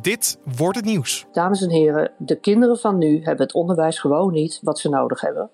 Dit wordt het nieuws. Dames en heren, de kinderen van nu hebben het onderwijs gewoon niet wat ze nodig hebben.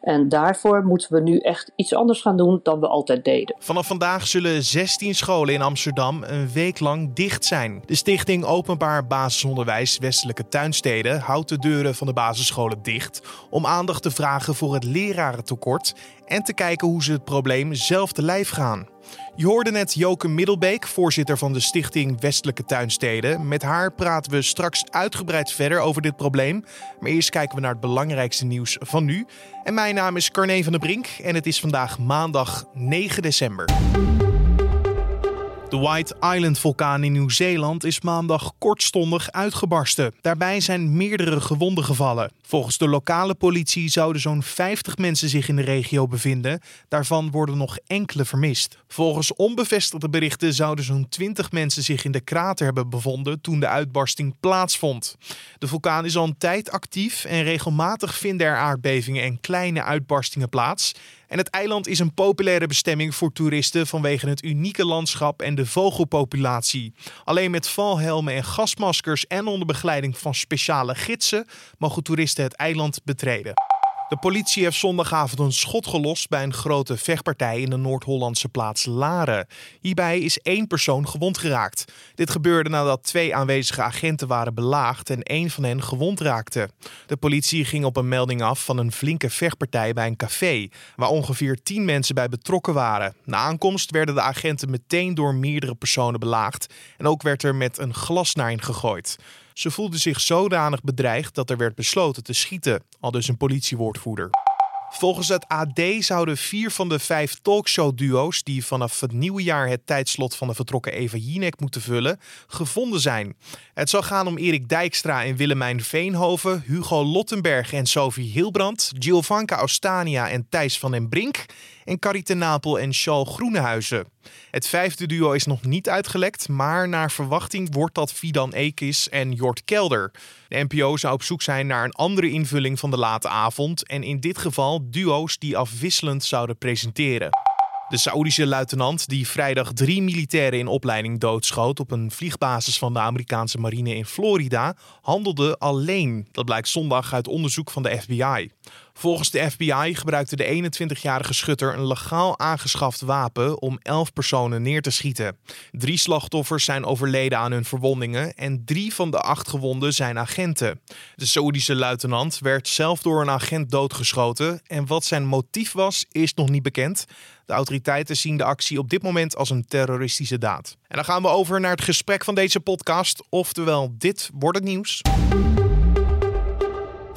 En daarvoor moeten we nu echt iets anders gaan doen dan we altijd deden. Vanaf vandaag zullen 16 scholen in Amsterdam een week lang dicht zijn. De Stichting Openbaar Basisonderwijs Westelijke Tuinsteden houdt de deuren van de basisscholen dicht om aandacht te vragen voor het lerarentekort en te kijken hoe ze het probleem zelf te lijf gaan. Je hoorde net Joke Middelbeek, voorzitter van de Stichting Westelijke Tuinsteden. Met haar praten we straks uitgebreid verder over dit probleem. Maar eerst kijken we naar het belangrijkste nieuws van nu. En mijn naam is Carne van der Brink en het is vandaag maandag 9 december. De White Island-vulkaan in Nieuw-Zeeland is maandag kortstondig uitgebarsten. Daarbij zijn meerdere gewonden gevallen. Volgens de lokale politie zouden zo'n 50 mensen zich in de regio bevinden. Daarvan worden nog enkele vermist. Volgens onbevestigde berichten zouden zo'n 20 mensen zich in de krater hebben bevonden toen de uitbarsting plaatsvond. De vulkaan is al een tijd actief en regelmatig vinden er aardbevingen en kleine uitbarstingen plaats. En het eiland is een populaire bestemming voor toeristen vanwege het unieke landschap en de vogelpopulatie. Alleen met valhelmen en gasmaskers en onder begeleiding van speciale gidsen mogen toeristen het eiland betreden. De politie heeft zondagavond een schot gelost bij een grote vechtpartij in de Noord-Hollandse plaats Laren. Hierbij is één persoon gewond geraakt. Dit gebeurde nadat twee aanwezige agenten waren belaagd en één van hen gewond raakte. De politie ging op een melding af van een flinke vechtpartij bij een café, waar ongeveer tien mensen bij betrokken waren. Na aankomst werden de agenten meteen door meerdere personen belaagd en ook werd er met een glas naar hen gegooid. Ze voelde zich zodanig bedreigd dat er werd besloten te schieten, al dus een politiewoordvoerder. Volgens het AD zouden vier van de vijf talkshow-duo's die vanaf het nieuwe jaar het tijdslot van de vertrokken Eva Jinek moeten vullen, gevonden zijn. Het zal gaan om Erik Dijkstra en Willemijn Veenhoven, Hugo Lottenberg en Sophie Hilbrand, Giovanka Ostania en Thijs van den Brink en Carrie Napel en Charles Groenehuizen. Het vijfde duo is nog niet uitgelekt, maar naar verwachting wordt dat Fidan Ekis en Jort Kelder. De NPO zou op zoek zijn naar een andere invulling van de late avond en in dit geval duo's die afwisselend zouden presenteren. De Saoedische luitenant die vrijdag drie militairen in opleiding doodschoot op een vliegbasis van de Amerikaanse marine in Florida, handelde alleen. Dat blijkt zondag uit onderzoek van de FBI. Volgens de FBI gebruikte de 21-jarige schutter een legaal aangeschaft wapen om 11 personen neer te schieten. Drie slachtoffers zijn overleden aan hun verwondingen en drie van de acht gewonden zijn agenten. De Saoedische luitenant werd zelf door een agent doodgeschoten en wat zijn motief was, is nog niet bekend. De autoriteiten zien de actie op dit moment als een terroristische daad. En dan gaan we over naar het gesprek van deze podcast, oftewel dit wordt het nieuws.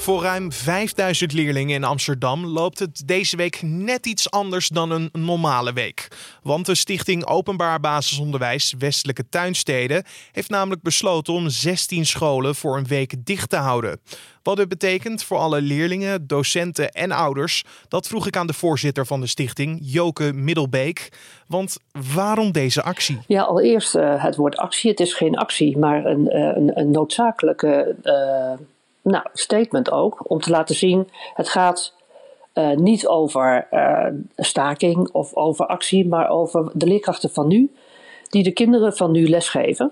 Voor ruim 5000 leerlingen in Amsterdam loopt het deze week net iets anders dan een normale week. Want de Stichting Openbaar Basisonderwijs Westelijke Tuinsteden heeft namelijk besloten om 16 scholen voor een week dicht te houden. Wat dit betekent voor alle leerlingen, docenten en ouders, dat vroeg ik aan de voorzitter van de stichting, Joke Middelbeek. Want waarom deze actie? Ja, allereerst uh, het woord actie. Het is geen actie, maar een, uh, een, een noodzakelijke. Uh nou, statement ook, om te laten zien, het gaat uh, niet over uh, staking of over actie, maar over de leerkrachten van nu, die de kinderen van nu lesgeven.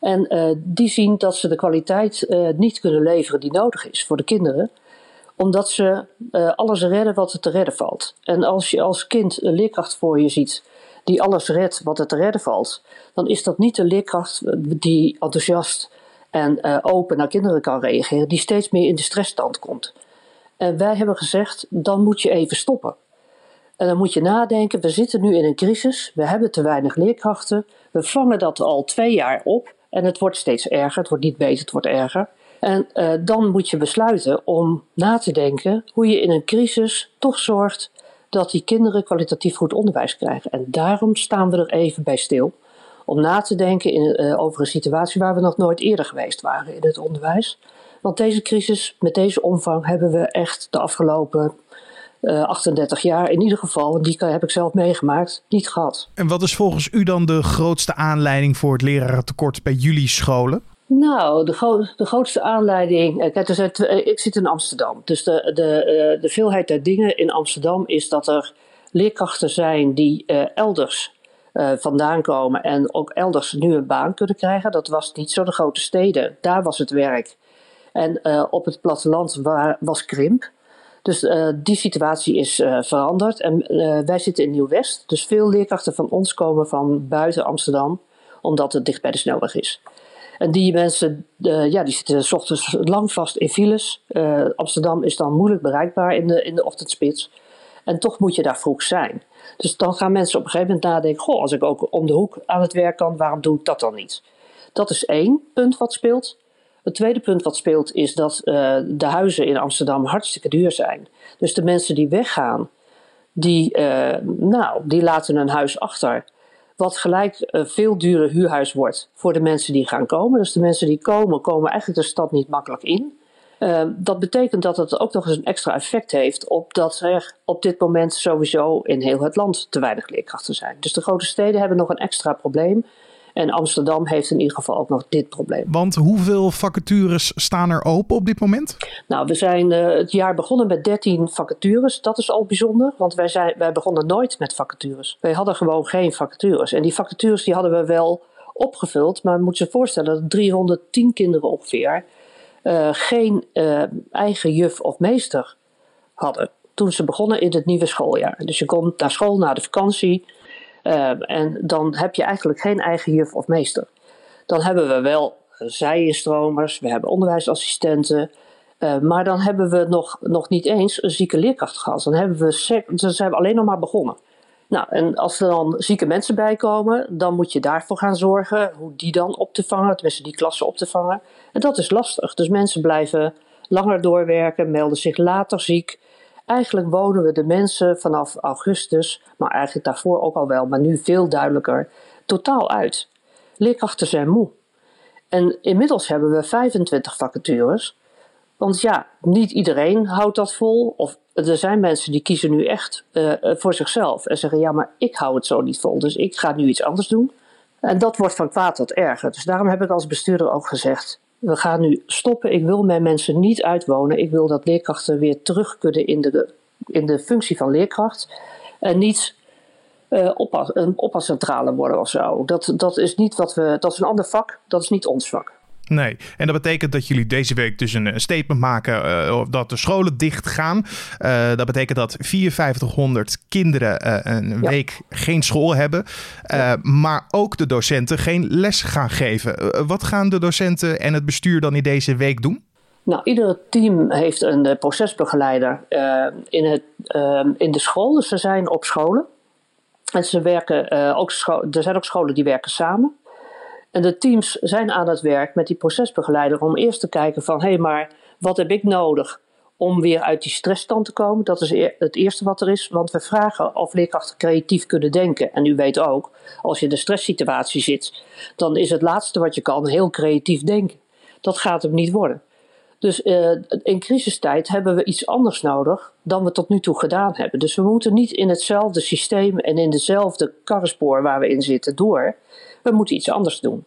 En uh, die zien dat ze de kwaliteit niet kunnen leveren die nodig is voor de kinderen, omdat ze alles redden wat er te redden valt. En als je als kind een leerkracht voor je ziet die alles redt wat er te redden valt, dan is dat niet de leerkracht die enthousiast en uh, open naar kinderen kan reageren, die steeds meer in de stressstand komt. En wij hebben gezegd, dan moet je even stoppen. En dan moet je nadenken, we zitten nu in een crisis, we hebben te weinig leerkrachten, we vangen dat al twee jaar op en het wordt steeds erger, het wordt niet beter, het wordt erger. En uh, dan moet je besluiten om na te denken hoe je in een crisis toch zorgt dat die kinderen kwalitatief goed onderwijs krijgen. En daarom staan we er even bij stil om na te denken in, uh, over een situatie waar we nog nooit eerder geweest waren in het onderwijs. Want deze crisis met deze omvang hebben we echt de afgelopen uh, eh, 38 jaar in ieder geval, die heb ik zelf meegemaakt, niet gehad. En wat is volgens u dan de grootste aanleiding voor het lerarentekort bij jullie scholen? Nou, de, gro de grootste aanleiding. Eh, kijk, er zijn ik zit in Amsterdam. Dus de, de, de veelheid der dingen in Amsterdam is dat er leerkrachten zijn die uh, elders vandaan komen en ook elders nu een baan kunnen krijgen. Dat was niet zo de grote steden. Daar was het werk. En op het platteland was krimp. Dus die situatie is veranderd. En wij zitten in Nieuw-West. Dus veel leerkrachten van ons komen van buiten Amsterdam, omdat het dicht bij de snelweg is. En die mensen, ja, die zitten s ochtends lang vast in files. Amsterdam is dan moeilijk bereikbaar in de, in de ochtendspits. En toch moet je daar vroeg zijn. Dus dan gaan mensen op een gegeven moment nadenken: goh, als ik ook om de hoek aan het werk kan, waarom doe ik dat dan niet? Dat is één punt wat speelt. Het tweede punt wat speelt is dat uh, de huizen in Amsterdam hartstikke duur zijn. Dus de mensen die weggaan, die, nou, die laten een huis achter wat gelijk een veel dure huurhuis wordt voor de mensen die gaan komen. Dus de mensen die komen, komen eigenlijk de stad niet makkelijk in. Uh, dat betekent dat het ook nog eens een extra effect heeft op dat er op dit moment sowieso in heel het land te weinig leerkrachten zijn. Dus de grote steden hebben nog een extra probleem. En Amsterdam heeft in ieder geval ook nog dit probleem. Want hoeveel vacatures staan er open op dit moment? Nou, we zijn uh, het jaar begonnen met 13 vacatures. Dat is al bijzonder, want wij, zijn, wij begonnen nooit met vacatures. Wij hadden gewoon geen vacatures. En die vacatures die hadden we wel opgevuld, maar je moet je voorstellen dat 310 kinderen ongeveer uh, geen uh, eigen juf of meester hadden. Toen ze begonnen in het nieuwe schooljaar. Dus je komt naar school na de vakantie. Uh, en dan heb je eigenlijk geen eigen juf of meester. Dan hebben we wel zijenstromers, we hebben onderwijsassistenten. Maar dan hebben we nog, nog niet eens een zieke leerkracht gehad. Dan, hebben we, dan zijn we alleen nog maar begonnen. Nou, en als er dan zieke mensen bij komen, dan moet je daarvoor gaan zorgen hoe die dan op te vangen, tenminste die klassen op te vangen. En dat is lastig. Dus mensen blijven langer doorwerken, melden zich later ziek. Eigenlijk wonen we de mensen vanaf augustus, maar eigenlijk daarvoor ook al wel, maar nu veel duidelijker, totaal uit. Leerkrachten zijn moe. En inmiddels hebben we 25 vacatures. Want ja, niet iedereen houdt dat vol. Of er zijn mensen die kiezen nu echt uh, voor zichzelf en zeggen: Ja, maar ik hou het zo niet vol, dus ik ga nu iets anders doen. En dat wordt van kwaad tot erger. Dus daarom heb ik als bestuurder ook gezegd: we gaan nu stoppen. Ik wil mijn mensen niet uitwonen. Ik wil dat leerkrachten weer terug kunnen in de, in de functie van leerkracht. En niet uh, oppas, een oppascentrale worden of zo. Dat, dat is niet wat we. Dat is een ander vak. Dat is niet ons vak. Nee, en dat betekent dat jullie deze week dus een statement maken uh, dat de scholen dicht gaan. Uh, dat betekent dat 5400 kinderen uh, een ja. week geen school hebben, ja. maar ook de docenten geen les gaan geven. wat gaan de docenten en het bestuur dan in deze week doen? Nou, ieder team heeft een procesbegeleider in, het, in de school. Dus ze zijn op scholen. En ze werken, ook er zijn ook scholen die werken samen. En de teams zijn aan het werk met die procesbegeleider om eerst te kijken van hé, hey, maar wat heb ik nodig om weer uit die stressstand te komen? Dat is het eerste wat er is, want we vragen of leerkrachten creatief kunnen denken. En u weet ook, als je in de stresssituatie zit, dan is het laatste wat je kan heel creatief denken. Dat gaat hem niet worden. Dus uh, in crisistijd hebben we iets anders nodig dan we tot nu toe gedaan hebben. Dus we moeten niet in hetzelfde systeem en in dezelfde karrespoor waar we in zitten door. We moeten iets anders doen.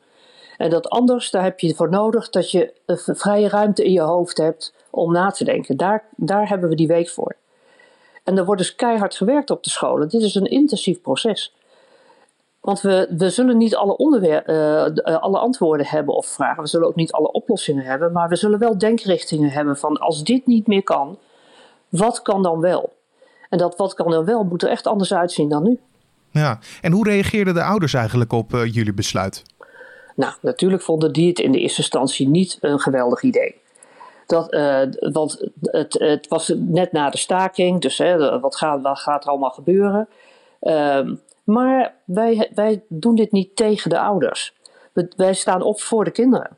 En dat anders, daar heb je voor nodig dat je vrije ruimte in je hoofd hebt om na te denken. Daar, daar hebben we die week voor. En er wordt dus keihard gewerkt op de scholen. Dit is een intensief proces. Want we, we zullen niet alle, onderwer- uh, alle antwoorden hebben of vragen. We zullen ook niet alle oplossingen hebben. Maar we zullen wel denkrichtingen hebben van als dit niet meer kan, wat kan dan wel? En dat wat kan dan wel moet er echt anders uitzien dan nu. Ja, en hoe reageerden de ouders eigenlijk op uh, jullie besluit? Nou, natuurlijk vonden die het in de eerste instantie niet een geweldig idee. Dat, uh, want het, het, was net na de staking, dus hè, wat, gaat, wat gaat er allemaal gebeuren? Uh, maar wij, wij doen dit niet tegen de ouders. We, wij staan op voor de kinderen.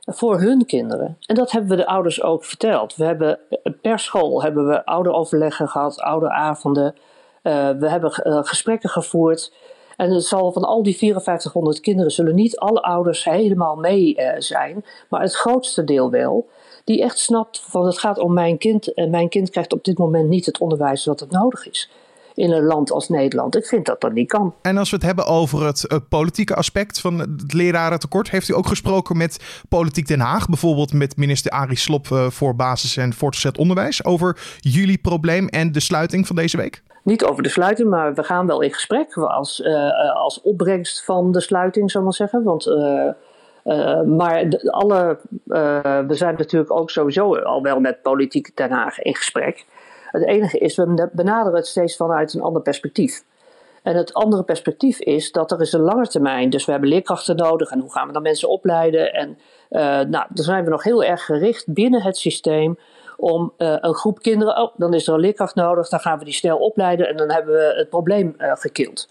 Voor hun kinderen. En dat hebben we de ouders ook verteld. We hebben per school hebben we ouderoverleggen gehad, ouderavonden. Uh, we hebben uh, gesprekken gevoerd. En het zal van al die 5400 kinderen zullen niet alle ouders helemaal mee uh, zijn, maar het grootste deel wel. Die echt snapt van het gaat om mijn kind en mijn kind krijgt op dit moment niet het onderwijs wat het nodig is in een land als Nederland. Ik vind dat dat niet kan. En als we het hebben over het politieke aspect van het lerarentekort, heeft u ook gesproken met Politiek Den Haag, bijvoorbeeld met minister Arie Slop uh, voor basis- en voortgezet onderwijs, over jullie probleem en de sluiting van deze week? Niet over de sluiting, maar we gaan wel in gesprek als, als opbrengst van de sluiting, zal ik maar zeggen. Want uh, maar alle, we zijn natuurlijk ook sowieso al wel met politiek Den Haag in gesprek. Het enige is, we benaderen het steeds vanuit een ander perspectief. En het andere perspectief is dat er is een lange termijn, dus we hebben leerkrachten nodig en hoe gaan we dan mensen opleiden? En nou, dan zijn we nog heel erg gericht binnen het systeem om uh, een groep kinderen, oh, dan is er een leerkracht nodig, dan gaan we die snel opleiden en dan hebben we het probleem uh, gekild.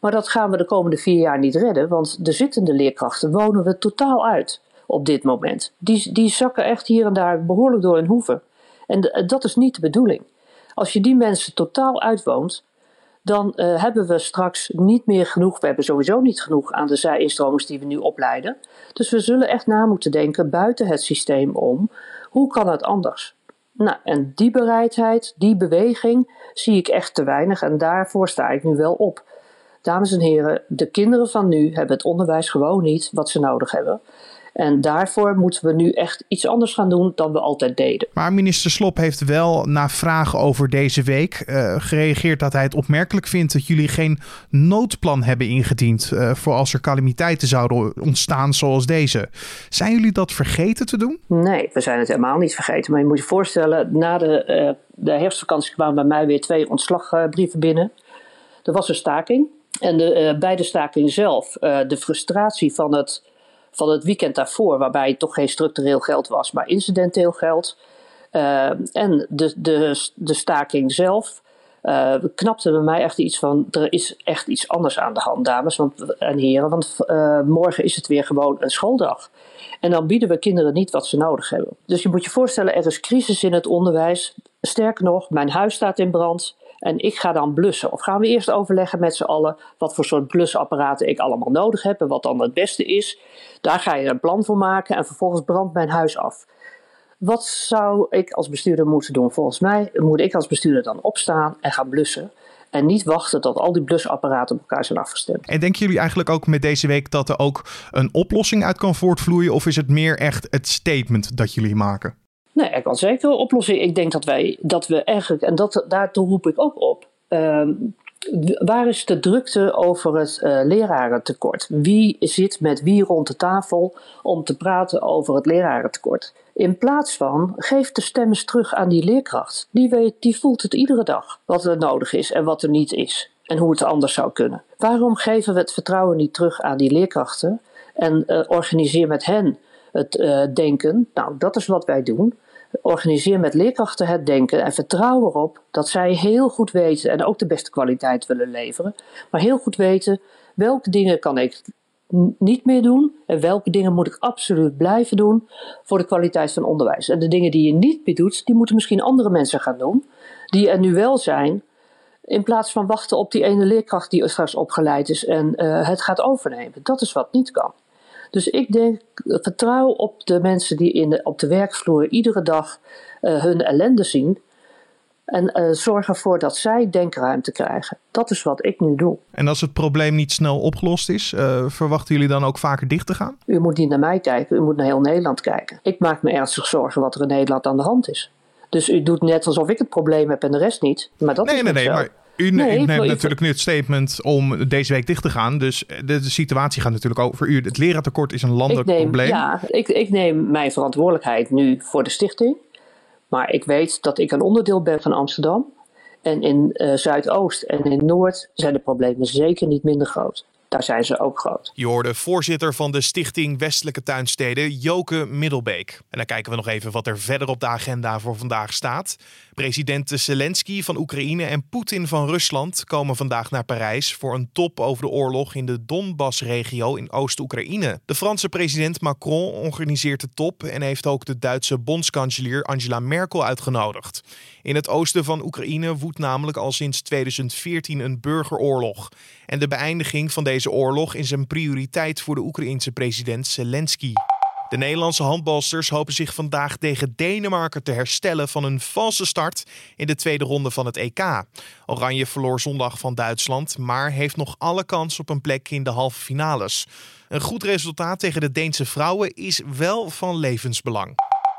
Maar dat gaan we de komende vier jaar niet redden, want de zittende leerkrachten wonen we totaal uit op dit moment. Die, die zakken echt hier en daar behoorlijk door hun hoeven. En dat is niet de bedoeling. Als je die mensen totaal uitwoont, dan uh, hebben we straks niet meer genoeg. We hebben sowieso niet genoeg aan de zij-instromers die we nu opleiden. Dus we zullen echt na moeten denken buiten het systeem om. Hoe kan het anders? Nou, en die bereidheid, die beweging zie ik echt te weinig en daarvoor sta ik nu wel op. Dames en heren, de kinderen van nu hebben het onderwijs gewoon niet wat ze nodig hebben. En daarvoor moeten we nu echt iets anders gaan doen dan we altijd deden. Maar minister Slop heeft wel na vragen over deze week uh, gereageerd dat hij het opmerkelijk vindt dat jullie geen noodplan hebben ingediend uh, voor als er calamiteiten zouden ontstaan zoals deze. Zijn jullie dat vergeten te doen? Nee, we zijn het helemaal niet vergeten. Maar je moet je voorstellen, na de, uh, de herfstvakantie kwamen bij mij weer twee ontslagbrieven binnen. Er was een staking. En de, bij de staking zelf, de frustratie van het, van het weekend daarvoor, waarbij toch geen structureel geld was, maar incidenteel geld. Uh, en de, de, de staking zelf knapte bij mij echt iets van: er is echt iets anders aan de hand, dames want, en heren, want morgen is het weer gewoon een schooldag. En dan bieden we kinderen niet wat ze nodig hebben. Dus je moet je voorstellen, er is crisis in het onderwijs. Sterker nog, mijn huis staat in brand. En ik ga dan blussen. Of gaan we eerst overleggen met z'n allen wat voor soort blusapparaten ik allemaal nodig heb en wat dan het beste is. Daar ga je een plan voor maken en vervolgens brandt mijn huis af. Wat zou ik als bestuurder moeten doen? Volgens mij moet ik als bestuurder dan opstaan en gaan blussen. En niet wachten tot al die blusapparaten op elkaar zijn afgestemd. En denken jullie eigenlijk ook met deze week dat er ook een oplossing uit kan voortvloeien? Of is het meer echt het statement dat jullie maken? Nee, er kan zeker een oplossing. Ik denk dat wij dat we eigenlijk, en dat, daartoe roep ik ook op. Uh, waar is de drukte over het uh, lerarentekort? Wie zit met wie rond de tafel om te praten over het lerarentekort? In plaats van, geef de stem eens terug aan die leerkracht. Die, weet, die voelt het iedere dag, wat er nodig is en wat er niet is. En hoe het anders zou kunnen. Waarom geven we het vertrouwen niet terug aan die leerkrachten? En uh, organiseer met hen het uh, denken. Nou, dat is wat wij doen. Organiseer met leerkrachten het denken en vertrouw erop dat zij heel goed weten en ook de beste kwaliteit willen leveren, maar heel goed weten welke dingen kan ik niet meer doen en welke dingen moet ik absoluut blijven doen voor de kwaliteit van onderwijs. En de dingen die je niet meer doet, die moeten misschien andere mensen gaan doen, die er nu wel zijn, in plaats van wachten op die ene leerkracht die straks opgeleid is en uh, het gaat overnemen. Dat is wat niet kan. Dus ik denk, vertrouw op de mensen die in de, op de werkvloer iedere dag uh, hun ellende zien. En uh, zorg ervoor dat zij denkruimte krijgen. Dat is wat ik nu doe. En als het probleem niet snel opgelost is, uh, verwachten jullie dan ook vaker dicht te gaan? U moet niet naar mij kijken, u moet naar heel Nederland kijken. Ik maak me ernstig zorgen wat er in Nederland aan de hand is. Dus u doet net alsof ik het probleem heb en de rest niet. Maar dat nee, is nee, nee. Zo. Maar u, nee, u neemt natuurlijk nu het statement om deze week dicht te gaan. Dus de, de situatie gaat natuurlijk over u. Het leraartekort is een landelijk neem, probleem. Ja, ik, ik neem mijn verantwoordelijkheid nu voor de stichting. Maar ik weet dat ik een onderdeel ben van Amsterdam. En in uh, Zuidoost en in Noord zijn de problemen zeker niet minder groot. Daar zijn ze ook groot. Je voorzitter van de Stichting Westelijke Tuinsteden, Joke Middelbeek. En dan kijken we nog even wat er verder op de agenda voor vandaag staat. President Zelensky van Oekraïne en Poetin van Rusland komen vandaag naar Parijs voor een top over de oorlog in de Donbass-regio in Oost-Oekraïne. De Franse president Macron organiseert de top en heeft ook de Duitse bondskanselier Angela Merkel uitgenodigd. In het oosten van Oekraïne woedt namelijk al sinds 2014 een burgeroorlog. En de beëindiging van deze oorlog is een prioriteit voor de Oekraïense president Zelensky. De Nederlandse handbalsters hopen zich vandaag tegen Denemarken te herstellen van een valse start in de tweede ronde van het EK. Oranje verloor zondag van Duitsland, maar heeft nog alle kans op een plek in de halve finales. Een goed resultaat tegen de Deense vrouwen is wel van levensbelang.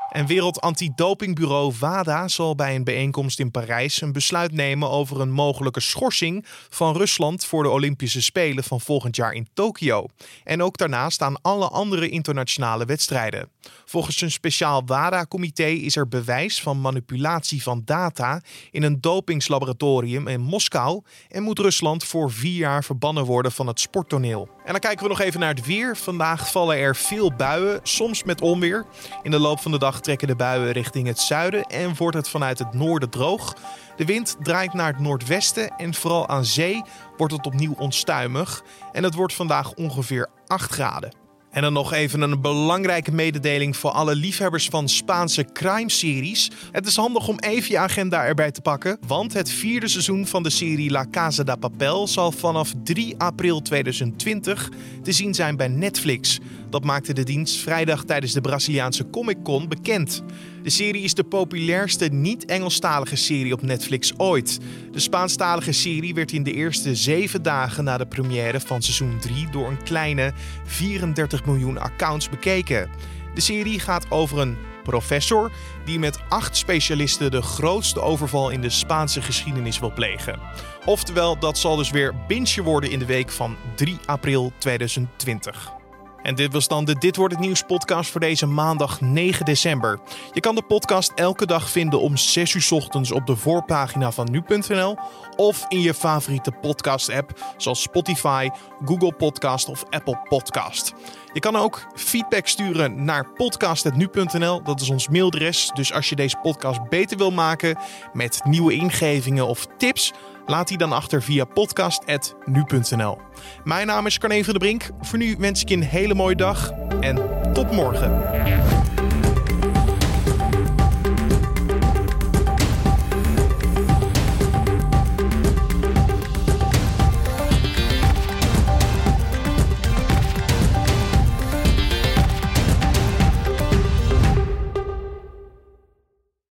En Wereld Antidopingbureau WADA zal bij een bijeenkomst in Parijs een besluit nemen over een mogelijke schorsing van Rusland voor de Olympische Spelen van volgend jaar in Tokio. En ook daarnaast aan alle andere internationale wedstrijden. Volgens een speciaal WADA-comité is er bewijs van manipulatie van data in een dopingslaboratorium in Moskou en moet Rusland voor vier jaar verbannen worden van het sporttoneel. En dan kijken we nog even naar het weer. Vandaag vallen er veel buien, soms met onweer. In de loop van de dag trekken de buien richting het zuiden en wordt het vanuit het noorden droog. De wind draait naar het noordwesten en vooral aan zee wordt het opnieuw onstuimig. En het wordt vandaag ongeveer 8 graden. En dan nog even een belangrijke mededeling voor alle liefhebbers van Spaanse crime-series. Het is handig om even je agenda erbij te pakken, want het vierde seizoen van de serie La Casa de Papel zal vanaf 3 april 2020 te zien zijn bij Netflix. Dat maakte de dienst vrijdag tijdens de Braziliaanse Comic Con bekend. De serie is de populairste niet-Engelstalige serie op Netflix ooit. De Spaanstalige serie werd in de eerste zeven dagen na de première van seizoen 3 door een kleine 34 miljoen accounts bekeken. De serie gaat over een professor die met acht specialisten de grootste overval in de Spaanse geschiedenis wil plegen. Oftewel, dat zal dus weer bintje worden in de week van 3 april 2020. En dit was dan de Dit wordt het nieuws podcast voor deze maandag 9 december. Je kan de podcast elke dag vinden om 6 uur ochtends op de voorpagina van nu.nl of in je favoriete podcast app zoals Spotify, Google Podcast of Apple Podcast. Je kan ook feedback sturen naar podcast.nu.nl. Dat is ons mailadres. Dus als je deze podcast beter wil maken met nieuwe ingevingen of tips, laat die dan achter via podcast.nu.nl. Mijn naam is Carne van de Brink. Voor nu wens ik je een hele mooie dag en tot morgen.